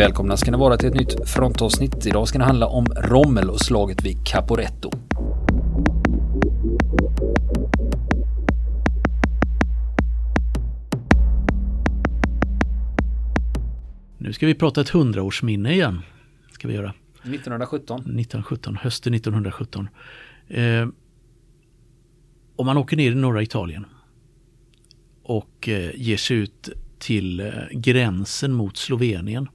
Välkomna ska ni vara till ett nytt frontavsnitt. Idag ska det handla om Rommel och slaget vid Caporetto. Nu ska vi prata ett hundraårsminne igen. Ska vi göra. 1917. 1917, hösten 1917. Eh, om man åker ner i norra Italien och eh, ger sig ut till eh, gränsen mot Slovenien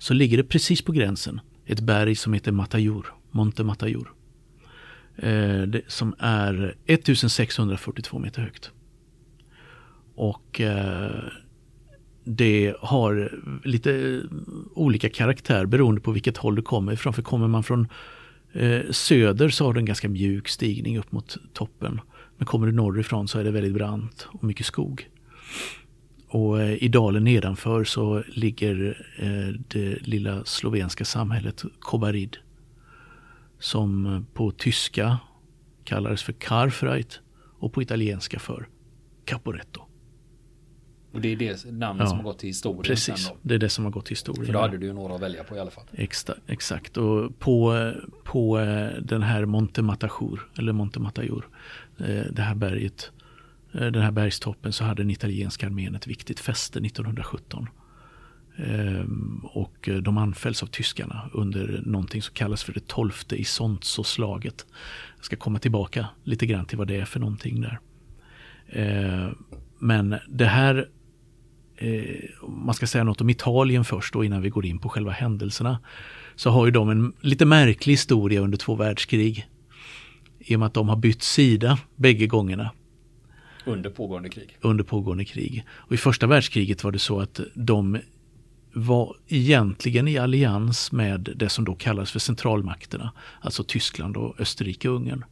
så ligger det precis på gränsen ett berg som heter Matajur, Monte Matajur. Eh, det, som är 1642 meter högt. Och eh, det har lite eh, olika karaktär beroende på vilket håll du kommer ifrån. För kommer man från eh, söder så har du en ganska mjuk stigning upp mot toppen. Men kommer du norrifrån så är det väldigt brant och mycket skog. Och eh, i dalen nedanför så ligger eh, det lilla slovenska samhället Kobarid. Som på tyska kallades för Karfreit och på italienska för Caporetto. Och det är det namnet ja, som har gått till historien? Precis, det är det som har gått till historien. För då hade du ju några att välja på i alla fall. Exta, exakt, och på, på eh, den här Monte Matajur, eller Monte Matajur, det här berget Eh, Eh, den här bergstoppen så hade den italienska armén ett viktigt fäste 1917. Ehm, och eh, de anfälls av tyskarna under någonting som kallas för det tolfte Isonzo-slaget. Jag ska komma tillbaka lite grann till vad det är för någonting där. Ehm, men det här, eh, man ska säga något om Italien först då innan vi går in på själva händelserna. Så har ju de en lite märklig historia under två världskrig. I och med att de har bytt sida bägge gångerna. Under pågående krig? Under pågående krig. Och i första världskriget var det så att de var egentligen i allians med det som då kallas för centralmakterna, alltså Tyskland och Österrike-Ungern.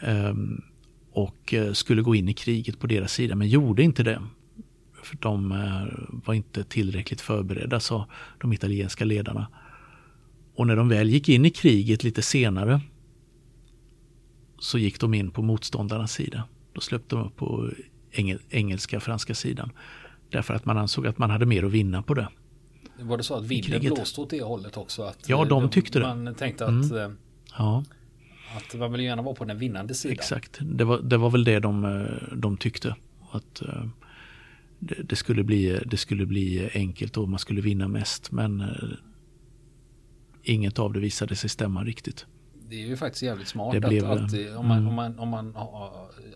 Ehm, och eh, skulle gå in i kriget på deras sida, men gjorde inte det. För de eh, var inte tillräckligt förberedda, sa de italienska ledarna. Och när de väl gick in i kriget lite senare så gick de in på motståndarnas sida. Då släppte de upp på engel, engelska, franska sidan. Därför att man ansåg att man hade mer att vinna på det. Var det så att vinden blåste åt det hållet också? Att ja, de tyckte det. Man tänkte att, mm. Eh, ja. att man vill gärna vara på den vinnande sidan. Exakt, det var, det var väl det de, eh, de tyckte. Att eh, det, det, skulle bli, det skulle bli enkelt och man skulle vinna mest. Men inget av det visade sig stämma riktigt det är ju faktiskt jävligt smart att alltid, om, man, mm. om, man, om man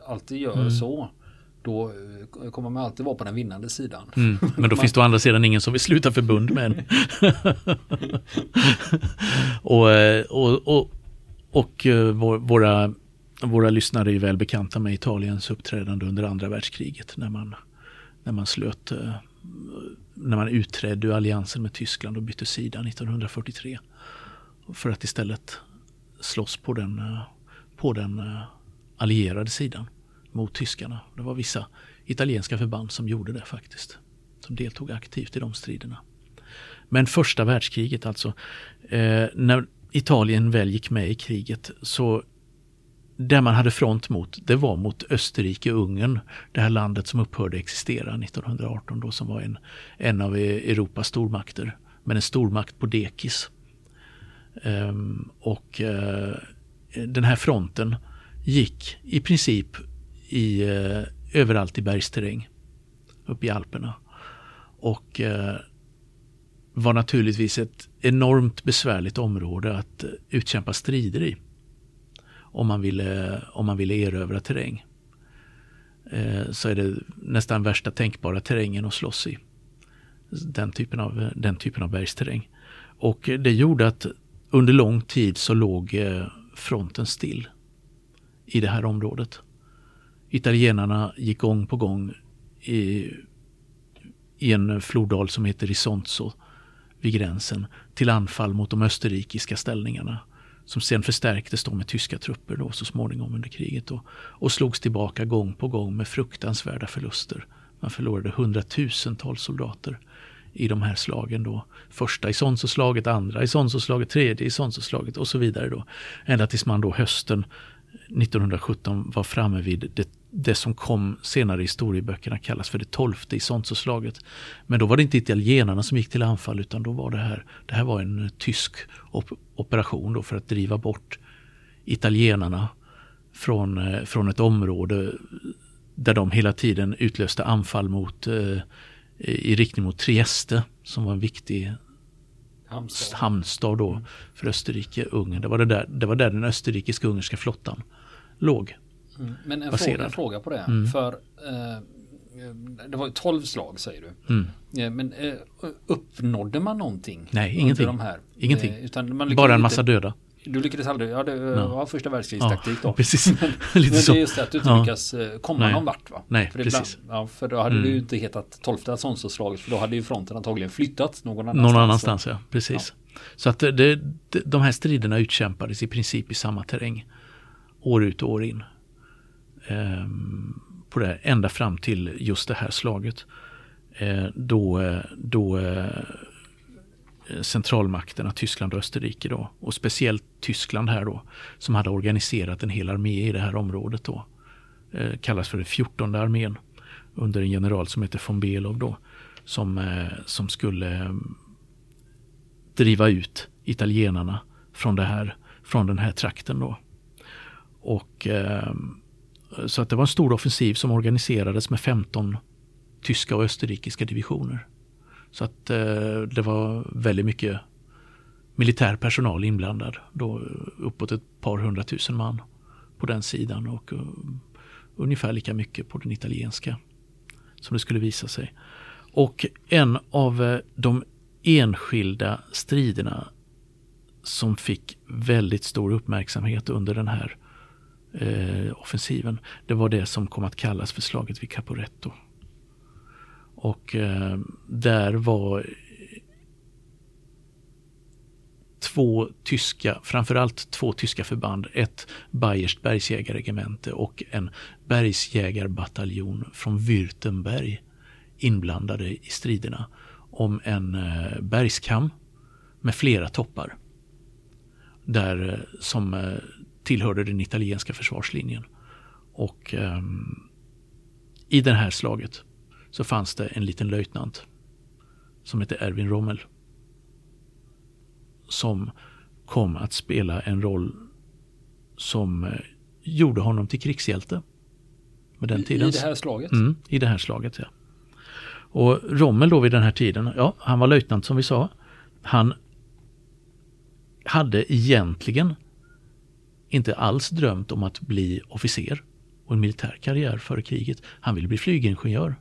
alltid gör mm. så då eh, kommer man alltid vara på den vinnande sidan. Mm. Men då finns det å andra sidan ingen som vill sluta förbund med en. och, eh, och, och, och eh, våra, våra lyssnare är ju väl bekanta med Italiens uppträdande under andra världskriget när man, när man slöt när man utträdde ur alliansen med Tyskland och bytte sida 1943. För att istället slåss på den, eh, på den eh, allierade sidan mot tyskarna. Det var vissa italienska förband som gjorde det faktiskt. Som deltog aktivt i de striderna. Men första världskriget alltså. Eh, när Italien väl gick med i kriget så det man hade front mot det var mot Österrike-Ungern. Det här landet som upphörde existera 1918 då som var en, en av e- Europas stormakter. Men en stormakt på dekis. Ehm, och eh, den här fronten gick i princip i, eh, överallt i bergsterräng uppe i Alperna. Och eh, var naturligtvis ett enormt besvärligt område att utkämpa strider i. Om man ville, om man ville erövra terräng. Så är det nästan värsta tänkbara terrängen att slåss i. Den typen av, den typen av bergsterräng. Och det gjorde att under lång tid så låg eh, fronten still i det här området. Italienarna gick gång på gång i, i en floddal som heter Isonzo vid gränsen till anfall mot de österrikiska ställningarna som sen förstärktes då med tyska trupper då så småningom under kriget då, och slogs tillbaka gång på gång med fruktansvärda förluster. Man förlorade hundratusentals soldater i de här slagen då. Första i Sonsoslaget, andra i Sonsoslaget, tredje i Sonsoslaget och så vidare då. Ända tills man då hösten 1917 var framme vid det det som kom senare i historieböckerna kallas för det tolfte Isonzoslaget. Men då var det inte italienarna som gick till anfall utan då var det här, det här var en tysk op operation då för att driva bort italienarna från, eh, från ett område där de hela tiden utlöste anfall mot, eh, i riktning mot Trieste som var en viktig hamnstad, hamnstad då för Österrike-Ungern. Det, var det, där, det var där den österrikisk-ungerska flottan låg. Mm. Men en fråga, en fråga, på det. Mm. För eh, det var 12 slag säger du. Mm. Ja, men eh, uppnådde man någonting? Nej, ingenting. De här? Ingenting. Eh, Bara en massa döda. Du lyckades aldrig, ja det ja. var första världskrigstaktik ja, då. Precis. men, men det är just det att du inte ja. lyckas eh, komma Nej. någon vart va? Nej, för precis. Ibland, ja, för då hade mm. ju inte hetat 12 Atlantslaget för då hade ju fronten antagligen flyttat någon annanstans. Någon annanstans ja, precis. Ja. Så att det, det, de här striderna utkämpades i princip i samma terräng. År ut och år in. Ehm, på det, ända fram till just det här slaget. Ehm, då, då eh, Eh, centralmakterna, Tyskland och Österrike då, och speciellt Tyskland här då, som hade organiserat en hel armé i det här området då, eh, kallas för den 14 armén under en general som heter von Below då, som, eh, som skulle eh, driva ut italienarna från, det här, från den här trakten då. Och eh, så att det var en stor offensiv som organiserades med 15 tyska och österrikiska divisioner. Så att eh, det var väldigt mycket militär personal inblandad. Då uppåt ett par hundratusen man på den sidan och uh, ungefär lika mycket på den italienska som det skulle visa sig. Och en av uh, de enskilda striderna som fick väldigt stor uppmärksamhet under den här uh, offensiven, det var det som kom att kallas för slaget vid Caporetto. Och eh, där var två tyska, framförallt två tyska förband, ett Bayerskt bergsjägarregemente och en bergsjägarbataljon från Württemberg inblandade i striderna om en eh, bergskam med flera toppar. Där eh, som eh, tillhörde den italienska försvarslinjen. Och eh, i det här slaget så fanns det en liten löjtnant som hette Erwin Rommel. Som kom att spela en roll som eh, gjorde honom till krigshjälte. Med den I, I det här slaget? Mm, I det här slaget, ja. Och Rommel då vid den här tiden, ja, han var löjtnant som vi sa. Han hade egentligen inte alls drömt om att bli officer och en militär karriär före kriget. Han ville bli flygingenjör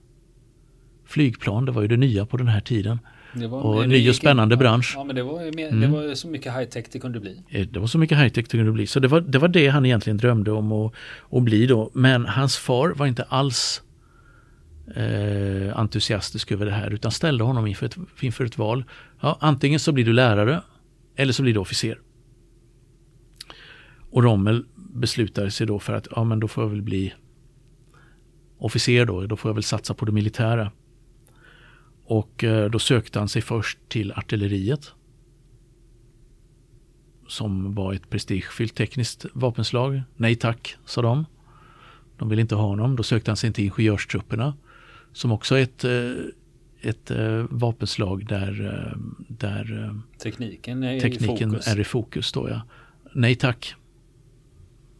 flygplan. Det var ju det nya på den här tiden. Det var, och ny och spännande ja, bransch. Ja, men det var, mer, mm. det var så mycket high-tech det kunde bli. Eh, det var så mycket high-tech det kunde bli. Så det var, det var det han egentligen drömde om att, att bli då. Men hans far var inte alls eh, entusiastisk över det här utan ställde honom inför ett, inför ett val. Ja, antingen så blir du lärare eller så blir du officer. Och Rommel beslutade sig då för att ja, men då får jag väl bli officer då. Då får jag väl satsa på det militära. Och eh, då sökte han sig först till artilleriet. Som var ett prestigefyllt tekniskt vapenslag. Nej tack, sa de. De ville inte ha honom. Då sökte han sig till ingenjörstrupperna. Som också är ett, eh, ett eh, vapenslag där, där tekniken, är, tekniken i fokus. är i fokus. Då, ja. Nej tack,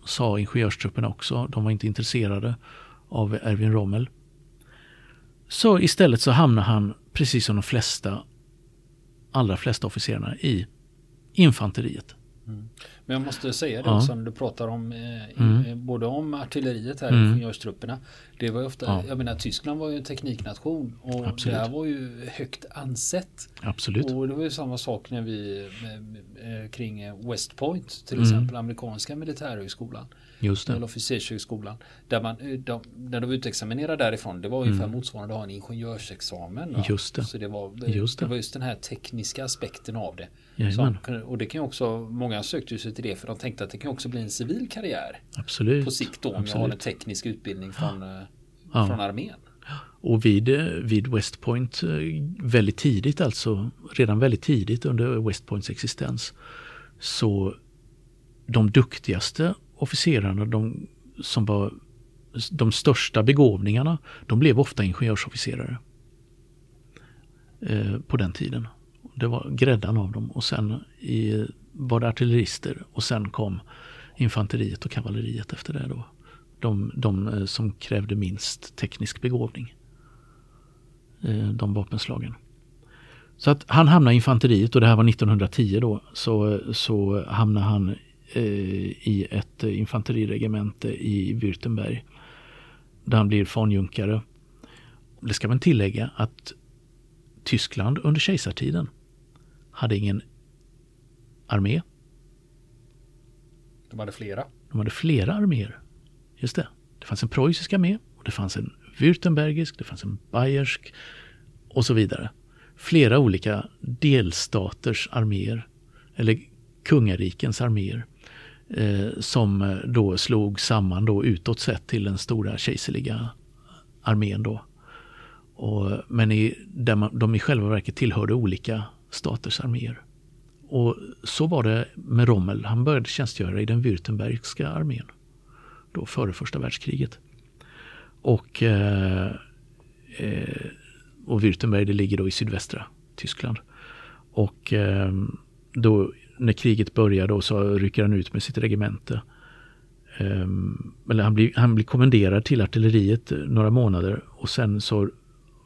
sa ingenjörstrupperna också. De var inte intresserade av Erwin Rommel. Så istället så hamnar han, precis som de flesta, allra flesta officerarna, i infanteriet. Mm. Men jag måste säga det ja. också när du pratar om eh, mm. Eh, både om artilleriet här, mm. ingenjörstrupperna. Det var ju ofta, ja. jag menar Tyskland var ju en tekniknation och Absolut. det här var ju högt ansett. Absolut. Och det var ju samma sak när vi med, eh, kring West Point till mm. exempel, amerikanska militärhögskolan. Just det. Officershögskolan. Där man, eh, de, när de utexaminerade därifrån, det var ungefär mm. motsvarande att ha en ingenjörsexamen. Va? Just det. Så det var, just det. det var just den här tekniska aspekten av det. Som, och det kan också, många sökte sig till det för de tänkte att det kan också bli en civil karriär. Absolut. På sikt då om Absolut. jag har en teknisk utbildning från, eh, ja. från armén. Och vid, eh, vid West Point väldigt tidigt alltså, redan väldigt tidigt under West Points existens, så de duktigaste officerarna, de som var de största begåvningarna, de blev ofta ingenjörsofficerare. Eh, på den tiden. Det var gräddan av dem och sen i, var det artillerister och sen kom infanteriet och kavalleriet efter det. Då. De, de eh, som krävde minst teknisk begåvning. Eh, de vapenslagen. Så att han hamnade i infanteriet och det här var 1910 då. Så, så hamnade han i ett infanteriregemente i Württemberg. Där han blir fanjunkare. Det ska man tillägga att Tyskland under kejsartiden hade ingen armé. De hade flera. De hade flera arméer. Just det. Det fanns en preussisk armé och det fanns en württembergisk, det fanns en bayersk och så vidare. Flera olika delstaters arméer, eller kungarikens arméer, eh, Eh, som eh, då slog samman då utåt sett till den stora kejserliga armén då. Och, men i, där man, de i själva verket tillhörde olika staters arméer. Och så var det med Rommel. Han började tjänstgöra i den Württembergska armén. Då före första världskriget. Och, eh, eh, och Württemberg det ligger då i sydvästra Tyskland. Och eh, då när kriget börjar då så rycker han ut med sitt regemente. Ehm, eller han blir, han blir kommenderad till artilleriet eh, några månader och sen så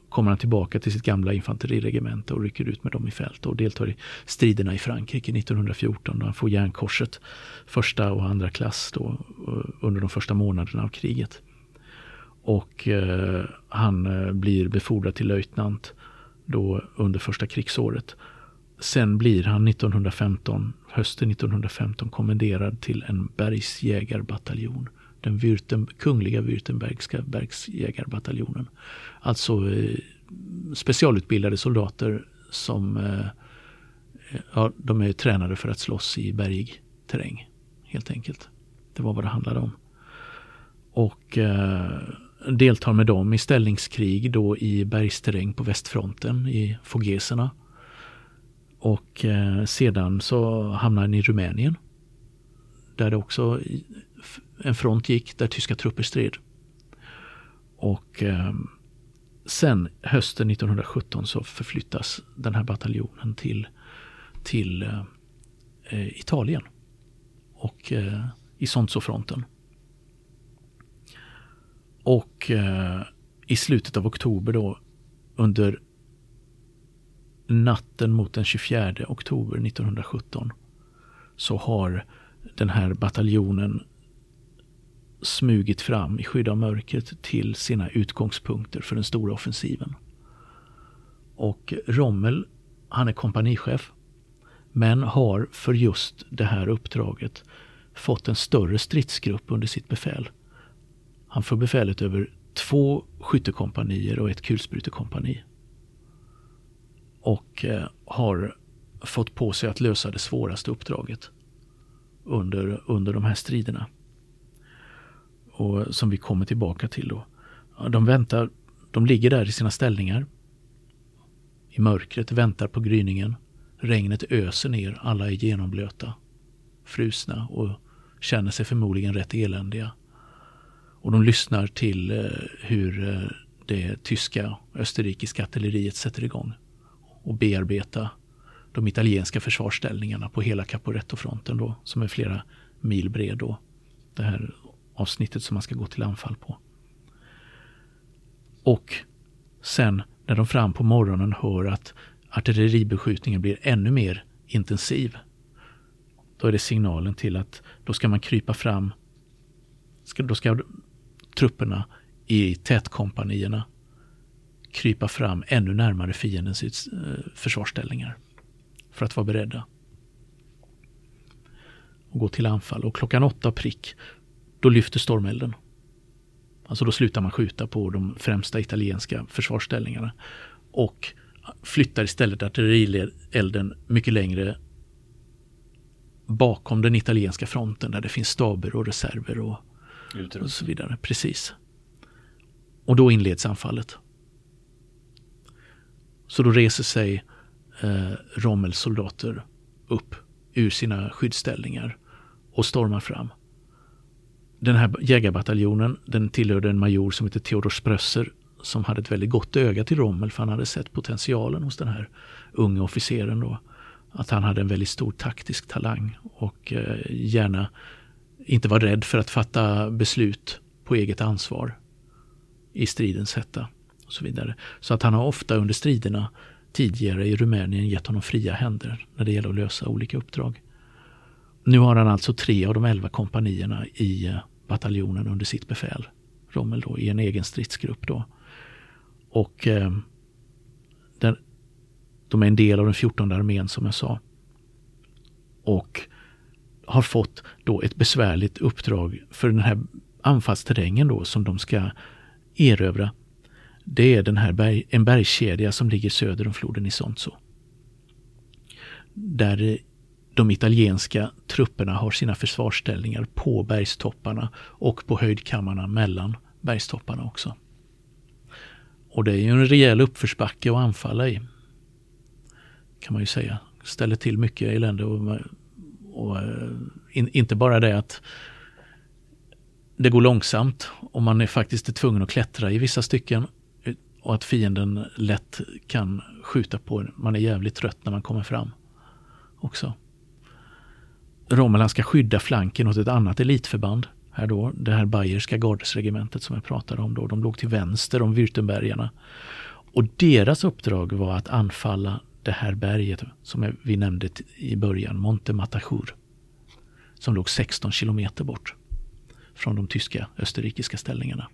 kommer han tillbaka till sitt gamla infanteriregemente och rycker ut med dem i fält och deltar i striderna i Frankrike 1914 då han får järnkorset första och andra klass då, eh, under de första månaderna av kriget. Och eh, han eh, blir befordrad till löjtnant då under första krigsåret. Sen blir han 1915, hösten 1915 kommenderad till en bergsjägarbataljon den Würtem, kungliga Württembergska bergsjägarbataljonen. Alltså eh, specialutbildade soldater som eh, eh, ja, de är tränade för att slåss i bergig terräng. Helt enkelt. Det var vad det handlade om. Och eh, deltar med dem i ställningskrig då i bergsterräng på västfronten i Fogeserna. Och eh, sedan så hamnade han i Rumänien. Där det också en front gick där tyska trupper stred. Och ehm, sen hösten 1917 så förflyttas den här bataljonen till, till eh, eh, Italien och i Sonso-fronten. Och i slutet av oktober då under natten mot den 24 oktober 1917 så har den här bataljonen smugit fram i skydd av mörkret till sina utgångspunkter för den stora offensiven. Och Rommel, han är kompanichef, men har för just det här uppdraget fått en större stridsgrupp under sitt befäl. Han får befälet över två skyttekompanier och ett kulsprutekompani. Och eh, har fått på sig att lösa det svåraste uppdraget under, under de här striderna och som vi kommer tillbaka till då. De väntar, de ligger där i sina ställningar. I mörkret, väntar på gryningen. Regnet öser ner, alla är genomblöta, frusna och känner sig förmodligen rätt eländiga. Och de lyssnar till eh, hur eh, det tyska österrikiska artilleriet sätter igång och bearbeta de italienska försvarsställningarna på hela Caporetto-fronten då, som är flera mil bred då. Det här avsnittet som man ska gå till anfall på. Och sen när de fram på morgonen hör att artilleribeskjutningen blir ännu mer intensiv. Då är det signalen till att då ska man krypa fram. då ska trupperna i tätkompanierna krypa fram ännu närmare fiendens eh, försvarsställningar. För att vara beredda. Och gå till anfall. Och klockan åtta prick då lyfter stormelden. Alltså då slutar man skjuta på de främsta italienska försvarsställningarna och flyttar istället artillerielden mycket längre bakom den italienska fronten där det finns staber och reserver och, och så vidare. Precis. Och då inleds anfallet. Så då reser sig eh, Rommels soldater upp ur sina skyddsställningar och stormar fram den här jägarbataljonen den tillhörde en major som heter Theodor Sprösser som hade ett väldigt gott öga till Rommel för han hade sett potentialen hos den här unge officeren. Då. Att han hade en väldigt stor taktisk talang och eh, gärna inte var rädd för att fatta beslut på eget ansvar i stridens hetta och så vidare. Så att han har ofta under striderna tidigare i Rumänien gett honom fria händer när det gäller att lösa olika uppdrag. Nu har han alltså tre av de elva kompanierna i eh, bataljonen under sitt befäl. Rommel då i en egen stridsgrupp då. Och eh, den, de är en del av den 14 armén som jag sa. Och har fått då ett besvärligt uppdrag för den här anfallsterrängen då som de ska erövra. Det är den här berg, en bergskedja som ligger söder om floden Isonzo. Där de italienska trupperna har sina försvarsställningar på bergstopparna och på höjdkammarna mellan bergstopparna också. Och det är ju en rejäl uppförsbacke att anfalla i. Kan man ju säga. Ställer till mycket elände och, och eh, in, inte bara det att det går långsamt och man är faktiskt tvungen att klättra i vissa stycken och att fienden lätt kan skjuta på en. Man är jävligt trött när man kommer fram också. Romelan ska skydda flanken åt ett annat elitförband. Här då, det här bayerska gardesregementet som jag pratade om då. De låg till vänster om Württembergarna. Och deras uppdrag var att anfalla det här berget som vi nämnde i början, Monte Matachur. Som låg 16 kilometer bort från de tyska österrikiska ställningarna.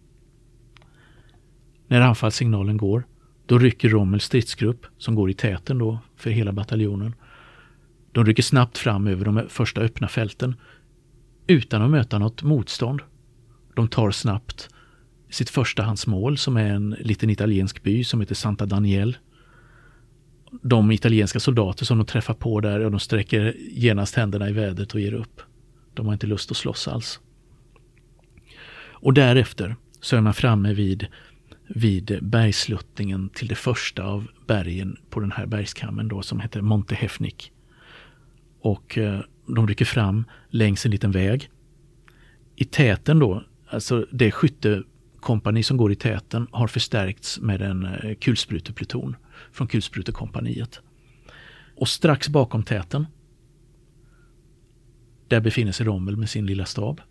När anfallssignalen går, då rycker Rommels stridsgrupp, som går i täten då för hela bataljonen, de rycker snabbt fram över de första öppna fälten utan att möta något motstånd. De tar snabbt sitt förstahandsmål som är en liten italiensk by som heter Santa Daniel. De italienska soldater som de träffar på där, och de sträcker genast händerna i vädret och ger upp. De har inte lust att slåss alls. Och därefter så är man framme vid, vid bergsluttningen till det första av bergen på den här bergskammen då som heter Monte Hefnik. Och eh, de rycker fram längs en liten väg. I täten då, alltså det skyttekompani som går i täten har förstärkts med en eh, kulsprutepluton från kulsprutekompaniet. Och strax bakom täten, där befinner sig Rommel med sin lilla stab.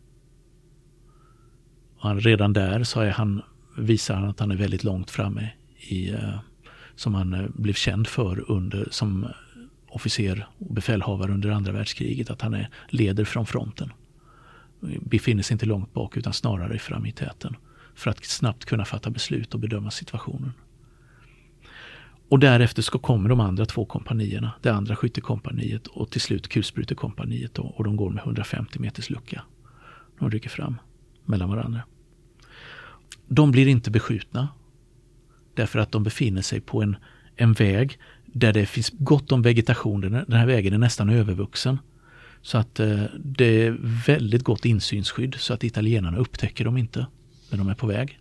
Och han, redan där så är han, visar han att han är väldigt långt framme i, eh, som han eh, blev känd för under, som eh, officer och befälhavare under andra världskriget att han är, leder från fronten. Befinner sig inte långt bak utan snarare fram i täten för att snabbt kunna fatta beslut och bedöma situationen. Och därefter så kommer de andra två kompanierna, det andra skyttekompaniet och till slut kulsprutekompaniet och de går med 150 meters lucka. De rycker fram mellan varandra. De blir inte beskjutna därför att de befinner sig på en, en väg där det finns gott om vegetation. Den här vägen är nästan övervuxen. Så att eh, det är väldigt gott insynsskydd så att italienarna upptäcker dem inte när de är på väg.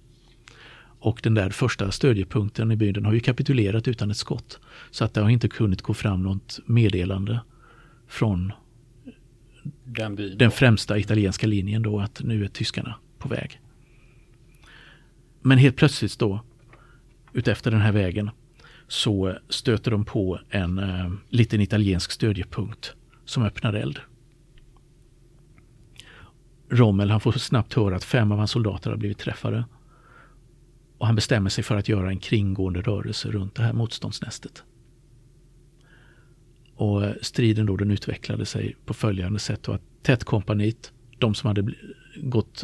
Och den där första stödjepunkten i byn har ju kapitulerat utan ett skott. Så att det har inte kunnat gå fram något meddelande från den, den främsta italienska linjen då att nu är tyskarna på väg. Men helt plötsligt då, utefter den här vägen, så stöter de på en eh, liten italiensk stödjepunkt som öppnar eld. Rommel han får snabbt höra att fem av hans soldater har blivit träffade. Och han bestämmer sig för att göra en kringgående rörelse runt det här motståndsnästet. Och striden då den utvecklade sig på följande sätt. Att tätkompaniet, de som hade gått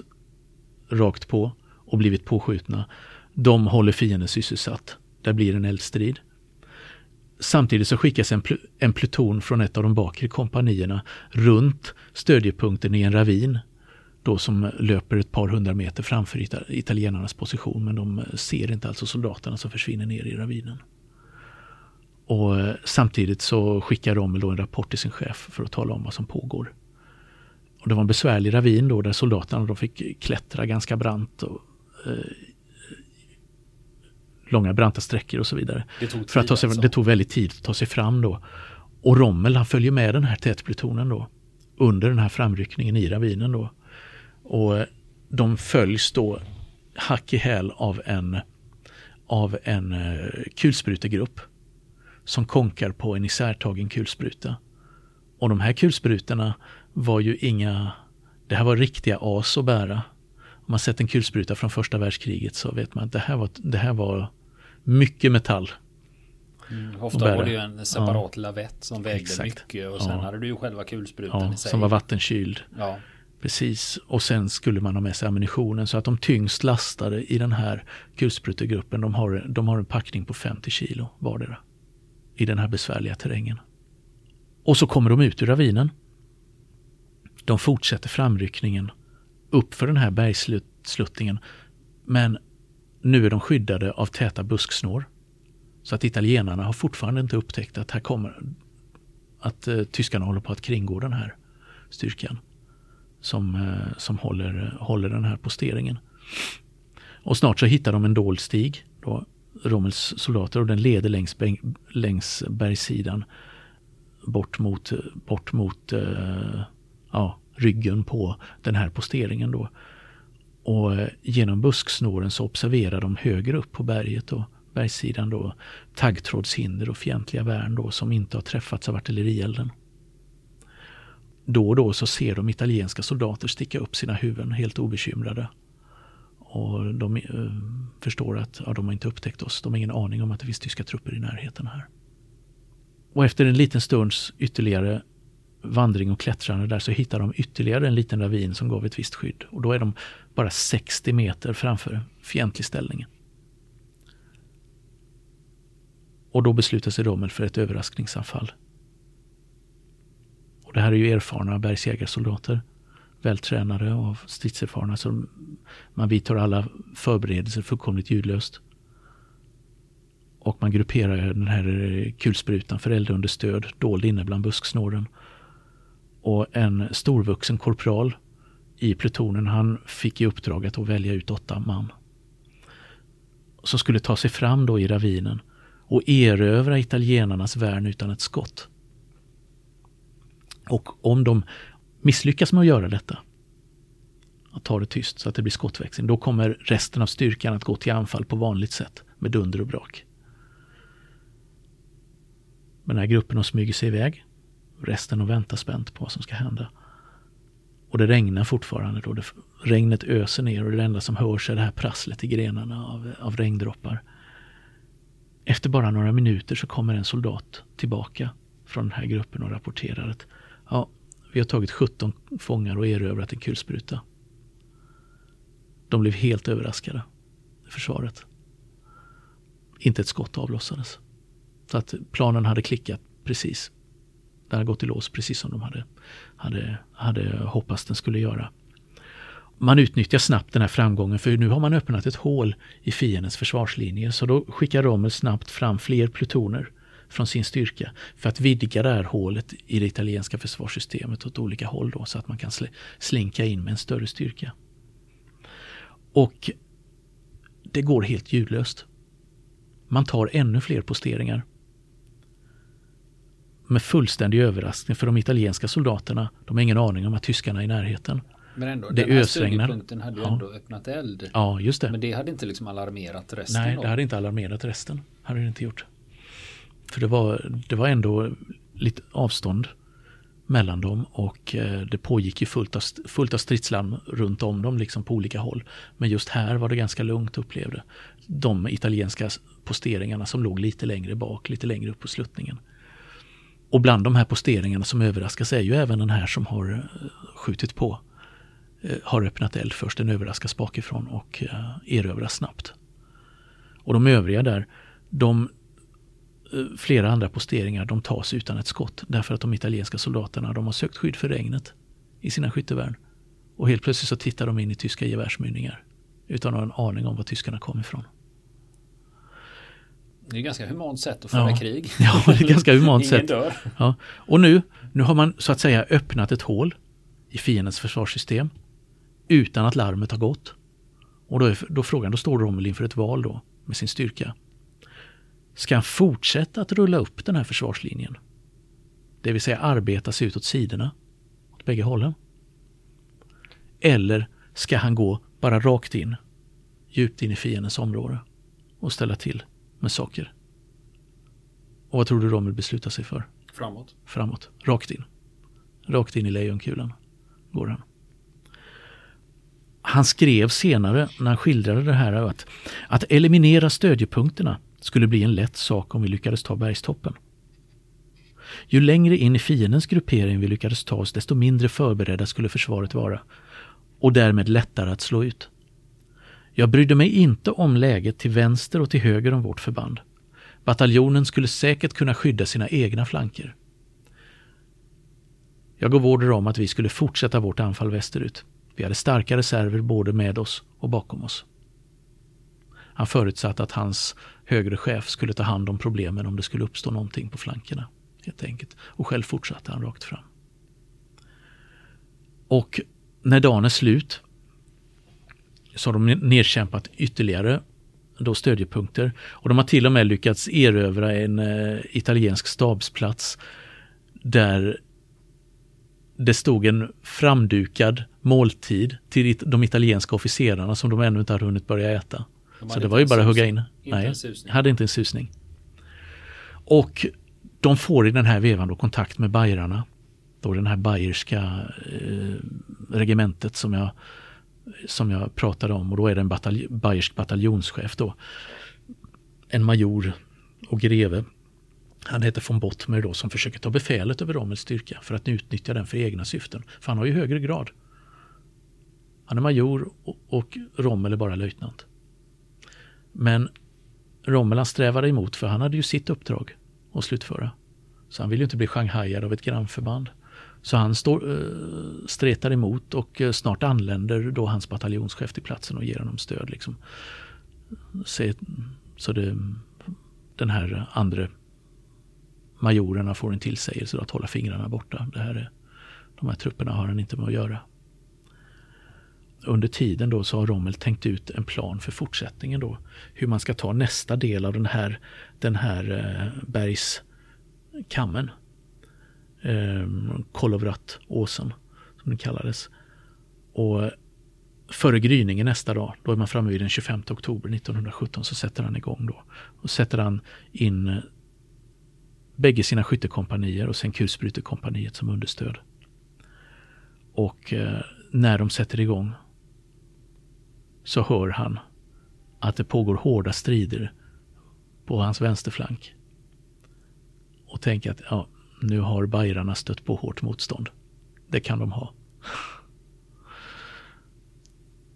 rakt på och blivit påskjutna, de håller fienden sysselsatt. Där blir en eldstrid. Samtidigt så skickas en, pl en pluton från ett av de bakre kompanierna runt stödjepunkten i en ravin. Då som löper ett par hundra meter framför italienarnas position men de ser inte alltså soldaterna som försvinner ner i ravinen. Och eh, samtidigt så skickar Rommel då en rapport till sin chef för att tala om vad som pågår. Och det var en besvärlig ravin då där soldaterna då fick klättra ganska brant och, långa branta sträckor och så vidare. Det tog, för att ta sig, alltså. det tog väldigt tid att ta sig fram då. Och Rommel han följer med den här tätplutonen då under den här framryckningen i ravinen då. Och de följs då hack i häl av en, av en uh, kulsprutegrupp som konkar på en isärtagen kulspruta. Och de här kulsprutorna var ju inga, det här var riktiga as att bära. Om man sett en kulspruta från första världskriget så vet man att det här var, det här var mycket metall. Mm, ofta var det ju en separat ja. lavett som vägde Exakt. mycket och sen ja. hade du ju själva kulsprutan ja, i sig. Som var vattenkyld. Ja. Precis, och sen skulle man ha med sig ammunitionen så att de tyngst lastade i den här kulsprutegruppen de har, de har en packning på 50 kilo vardera i den här besvärliga terrängen. Och så kommer de ut ur ravinen. De fortsätter framryckningen upp för den här bergssluttningen men nu är de skyddade av täta busksnår. Så att italienarna har fortfarande inte upptäckt att här kommer att eh, tyskarna håller på att kringgå den här styrkan som, eh, som håller, håller den här posteringen. Och snart så hittar de en dold stig, då, Rommels soldater, och den leder längs, längs bergssidan bort mot, bort mot eh, ja, ryggen på den här posteringen. Då. Och eh, genom busksnåren så observerar de högre upp på berget och bergssidan då taggtrådshinder och fientliga värn då som inte har träffats av artillerielden. Då och då så ser de italienska soldater sticka upp sina huvuden helt obekymrade. Och de eh, förstår att ja, de har inte upptäckt oss. De har ingen aning om att det finns tyska trupper i närheten här. Och efter en liten stunds ytterligare vandring och klättrande där så hittar de ytterligare en liten ravin som gav ett visst skydd. Och då är de bara 60 meter framför fientlig ställning. Och då beslutar sig Rommel för ett överraskningsanfall. Och det här är ju erfarna bergsjägarsoldater. Vältränade och stridserfarna. Så man vidtar alla förberedelser fullkomligt ljudlöst. Och man grupperar den här kulsprutan för eldunderstöd dold inne bland busksnåren. Och en storvuxen korpral i plutonen, han fick i uppdrag att välja ut åtta man. Som skulle ta sig fram då i ravinen och erövra italienarnas värn utan ett skott. Och om de misslyckas med att göra detta, att ta det tyst så att det blir skottväxling, då kommer resten av styrkan att gå till anfall på vanligt sätt med dunder och brak. Men den här gruppen har sig iväg. Resten och väntar spänt på vad som ska hända. Och det regnar fortfarande. Då. Det, regnet öser ner och det enda som hörs är det här prasslet i grenarna av, av regndroppar. Efter bara några minuter så kommer en soldat tillbaka från den här gruppen och rapporterar att ja, vi har tagit 17 fångar och erövrat en kulspruta. De blev helt överraskade, försvaret. Inte ett skott avlossades. Så att planen hade klickat precis. Det hade gått i lås precis som de hade, hade, hade hoppats den skulle göra. Man utnyttjar snabbt den här framgången för nu har man öppnat ett hål i fiendens försvarslinje. Så då skickar Rommel snabbt fram fler plutoner från sin styrka för att vidga det här hålet i det italienska försvarssystemet åt olika håll då, så att man kan slinka in med en större styrka. Och det går helt ljudlöst. Man tar ännu fler posteringar med fullständig överraskning för de italienska soldaterna. De har ingen aning om att tyskarna är i närheten. Men ändå, det den här studiepunkten hade ju ja. ändå öppnat eld. Ja, just det. Men det hade inte liksom alarmerat resten? Nej, det hade inte alarmerat resten. Hade det inte gjort. För det var, det var ändå lite avstånd mellan dem och eh, det pågick ju fullt av, fullt av stridslarm runt om dem liksom på olika håll. Men just här var det ganska lugnt upplevde. De italienska posteringarna som låg lite längre bak, lite längre upp på sluttningen. Och bland de här posteringarna som överraskas är ju även den här som har eh, skjutit på. Eh, har öppnat eld först, den överraskas bakifrån och eh, erövras snabbt. Och de övriga där, de flera andra posteringar, de tas utan ett skott. Därför att de italienska soldaterna, de har sökt skydd för regnet i sina skyttevärn. Och helt plötsligt så tittar de in i tyska gevärsmynningar utan att ha en aning om var tyskarna kom ifrån. Det är ganska humant sätt att föra ja. krig. Ja, det är ganska humant sätt. Dör. Ja. Och nu, nu har man så att säga öppnat ett hål i fiendens försvarssystem utan att larmet har gått. Och då, är, då frågan, då står Rommel inför ett val då med sin styrka. Ska han fortsätta att rulla upp den här försvarslinjen? Det vill säga arbeta sig ut åt sidorna, åt bägge hållen. Eller ska han gå bara rakt in, djupt in i fiendens område och ställa till med saker. Och vad tror du Rommel beslutar sig för? Framåt. Framåt. Rakt in. Rakt in i lejonkulan går han. Han skrev senare när han skildrade det här att, att eliminera stödjepunkterna skulle bli en lätt sak om vi lyckades ta bergstoppen. Ju längre in i fiendens gruppering vi lyckades ta oss desto mindre förberedda skulle försvaret vara och därmed lättare att slå ut. Jag brydde mig inte om läget till vänster och till höger om vårt förband. Bataljonen skulle säkert kunna skydda sina egna flanker. Jag gav order om att vi skulle fortsätta vårt anfall västerut. Vi hade starka reserver både med oss och bakom oss. Han förutsatte att hans högre chef skulle ta hand om problemen om det skulle uppstå någonting på flankerna. helt enkelt. Och själv fortsatte han rakt fram. Och när dagen är slut så har de nedkämpat ytterligare då stödjepunkter. Och de har till och med lyckats erövra en eh, italiensk stabsplats där det stod en framdukad måltid till de italienska officerarna som de ännu inte hade hunnit börja äta. Så det var ju bara att hugga in. Nej, hade inte en susning. Och de får i den här vevan då kontakt med bajrarna. Då den här bayerska eh, regementet som jag, som jag pratade om och då är det en batalj bayersk bataljonschef då. En major och greve. Han heter von Bottmer då som försöker ta befälet över Rommels styrka för att utnyttja den för egna syften. För han har ju högre grad. Han är major och, och Rommel är bara löjtnant. Men Rommel han strävade emot för han hade ju sitt uppdrag att slutföra. Så han vill ju inte bli shanghajad av ett grannförband. Så han står, eh, stretar emot och eh, snart anländer då hans bataljonschef till platsen och ger honom stöd. Liksom. Så, så det, den här andra majorerna får en tillsägelse att hålla fingrarna borta. Det här är, de här trupperna har han inte med att göra. Under tiden då så har Rommel tänkt ut en plan för fortsättningen då. Hur man ska ta nästa del av den här, den här eh, bergskammen. Eh, Kolovrat-åsen som den kallades. Och före gryningen nästa dag, då är man framme vid den 25 oktober 1917, så sätter han igång då. Och sätter han in eh, bägge sina skyttekompanier och sen kulsprutekompaniet som understöd. Och eh, när de sätter igång så hör han att det pågår hårda strider på hans vänsterflank. Och tänker att ja, nu har bajrarna stött på hårt motstånd. Det kan de ha.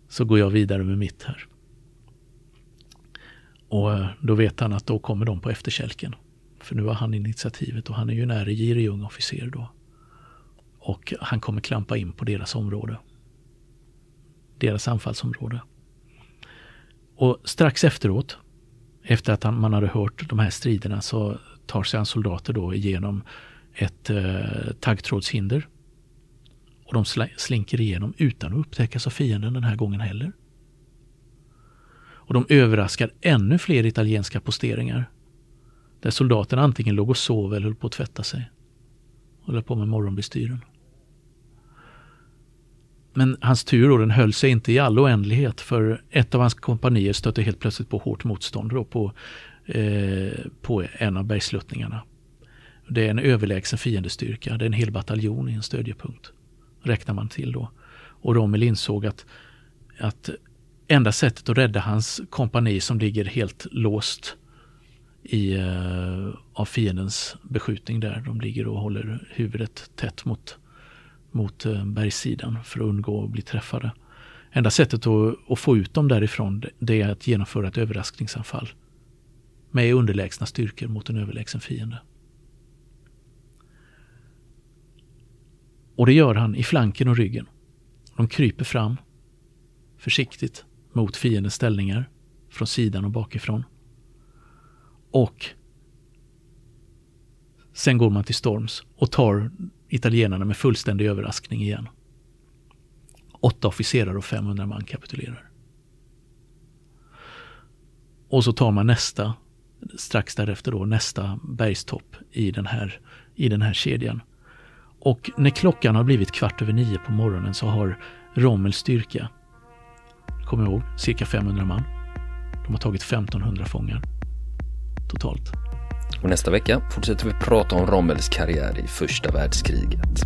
Så går jag vidare med mitt här. Och eh, då vet han att då kommer de på efterkälken. För nu har han initiativet och han är ju en girig ung officer då. Och han kommer klampa in på deras område. Deras anfallsområde. Och strax efteråt, efter att man hade hört de här striderna, så tar sig hans soldater då igenom ett eh, taggtrådshinder. Och de slinker igenom utan att upptäckas av fienden den här gången heller. Och de överraskar ännu fler italienska posteringar där soldaterna antingen låg och sov eller höll på att tvätta sig. Och höll på med morgonbestyren. Men hans tur då, den höll sig inte i all oändlighet för ett av hans kompanier stötte helt plötsligt på hårt motstånd då på, eh, på en av bergsluttningarna. Det är en överlägsen fiendestyrka, det är en hel bataljon i en stödjepunkt. Räknar man till då. Och Rommel insåg att, att enda sättet att rädda hans kompani som ligger helt låst i, uh, av fiendens beskjutning där. De ligger och håller huvudet tätt mot, mot uh, bergssidan för att undgå att bli träffade. Enda sättet att, att, få ut dem därifrån det är att genomföra ett överraskningsanfall med underlägsna styrkor mot en överlägsen fiende. Och det gör han i flanken och ryggen. De kryper fram försiktigt mot fiendens ställningar från sidan och bakifrån. Och sen går man till storms och tar italienarna med fullständig överraskning igen. Åtta officerare och 500 man kapitulerar. Och så tar man nästa, strax därefter då, nästa bergstopp i den här, i den här kedjan. Och när klockan har blivit kvart över nio på morgonen så har Rommels styrka kom ihåg, cirka 500 man. De har tagit 1500 fångar totalt. Och nästa vecka fortsätter vi prata om Rommels karriär i första världskriget.